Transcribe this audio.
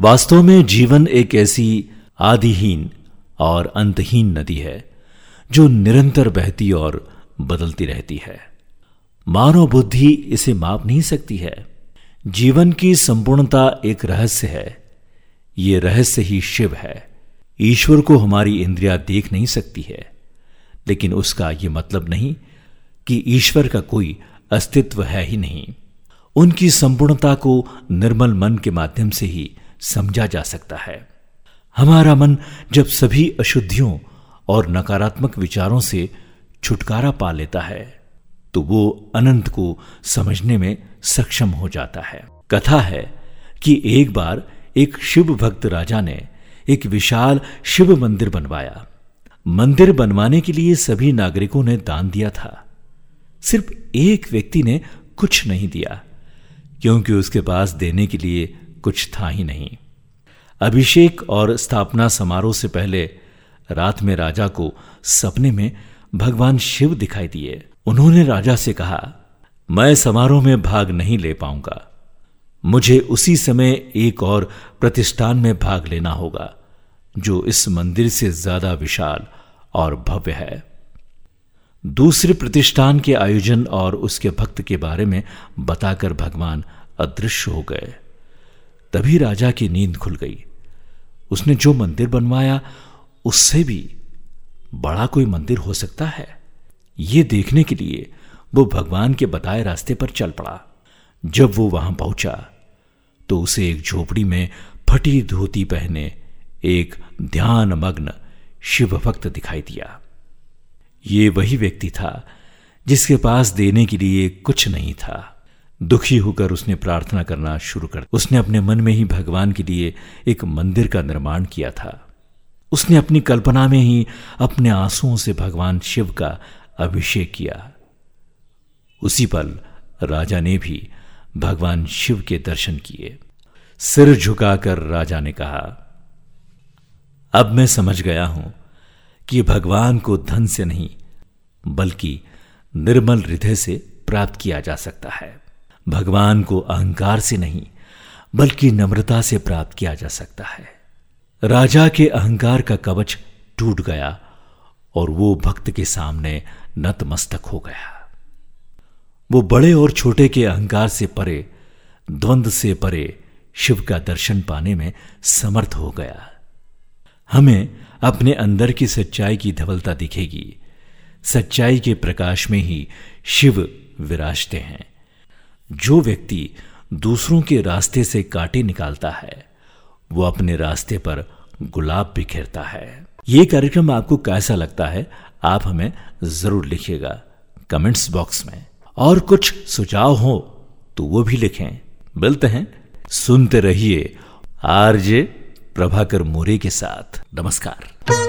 वास्तव में जीवन एक ऐसी आदिहीन और अंतहीन नदी है, जो निरंतर बहती और बदलती रहती है। मानव बुद्धि इसे माप नहीं सकती है। जीवन की संपूर्णता एक रहस्य है। ये रहस्य ही शिव है। ईश्वर को हमारी इंद्रिया देख नहीं सकती है। लेकिन उसका यह मतलब नहीं कि ईश्वर का कोई अस्तित्व है ही नहीं। उनकी संपूर्णता को निर्मल मन के माध्यम से ही समझा जा सकता है। हमारा मन जब सभी अशुद्धियों और नकारात्मक विचारों से छुटकारा पा लेता है तो वो अनंत को समझने में सक्षम हो जाता है। कथा है कि एक बार एक शिव भक्त राजा ने एक विशाल शिव मंदिर बनवाया। मंदिर बनवाने के लिए सभी नागरिकों ने दान दिया था। सिर्फ़ एक व्यक्ति ने कुछ नहीं दिया, क्योंकि उसके पास देने के लिए कुछ था ही नहीं। अभिषेक और स्थापना समारोह से पहले रात में राजा को सपने में भगवान शिव दिखाई दिए। उन्होंने राजा से कहा, मैं समारोह में भाग नहीं ले पाऊँगा। मुझे उसी समय एक और प्रतिष्ठान में भाग लेना होगा, जो इस मंदिर से ज़्यादा विशाल और भव्य है। दूसरे प्रतिष्ठान के आयोजन और उसके भक्त के बारे में बताकर भगवान अदृश्य हो गए। तभी राजा की नींद खुल गई। उसने जो मंदिर बनवाया, उससे भी बड़ा कोई मंदिर हो सकता है। यह देखने के लिए वो भगवान के बताए रास्ते पर चल पड़ा। जब वो वहाँ पहुँचा तो उसे एक झोपड़ी में फटी धोती पहने एक ध्यान मग्न शिव भक्त दिखाई दिया। ये वही व्यक्ति था जिसके पास देने के लिए कुछ नहीं था। दुखी होकर उसने प्रार्थना करना शुरू कर उसने अपने मन में ही भगवान के लिए एक मंदिर का निर्माण किया था। उसने अपनी कल्पना में ही अपने आंसुओं से भगवान शिव का अभिषेक किया। उसी पल राजा ने भी भगवान शिव के दर्शन किए। सिर झुकाकर राजा ने कहा, अब मैं समझ गया हूँ कि भगवान को धन से नहीं, बल्कि निर्मल हृदय से प्राप्त किया जा सकता है। भगवान को अहंकार से नहीं, बल्कि नम्रता से प्राप्त किया जा सकता है। राजा के अहंकार का कवच टूट गया और वो भक्त के सामने नतमस्तक हो गया। वो बड़े और छोटे के अहंकार से परे द्वंद से परे शिव का दर्शन पाने में समर्थ हो गया। हमें अपने अंदर की सच्चाई की धवलता दिखेगी। सच्चाई के प्रकाश में ही शिव विराजते हैं। जो व्यक्ति दूसरों के रास्ते से काटे निकालता है, वो अपने रास्ते पर गुलाब बिखेरता है। ये कार्यक्रम आपको कैसा लगता है, आप हमें ज़रूर लिखिएगा कमेंट्स बॉक्स में। और कुछ सुझाव हो तो वो भी लिखें। मिलते हैं। सुनते रहिए आरजे प्रभाकर मोरे के साथ। नमस्कार।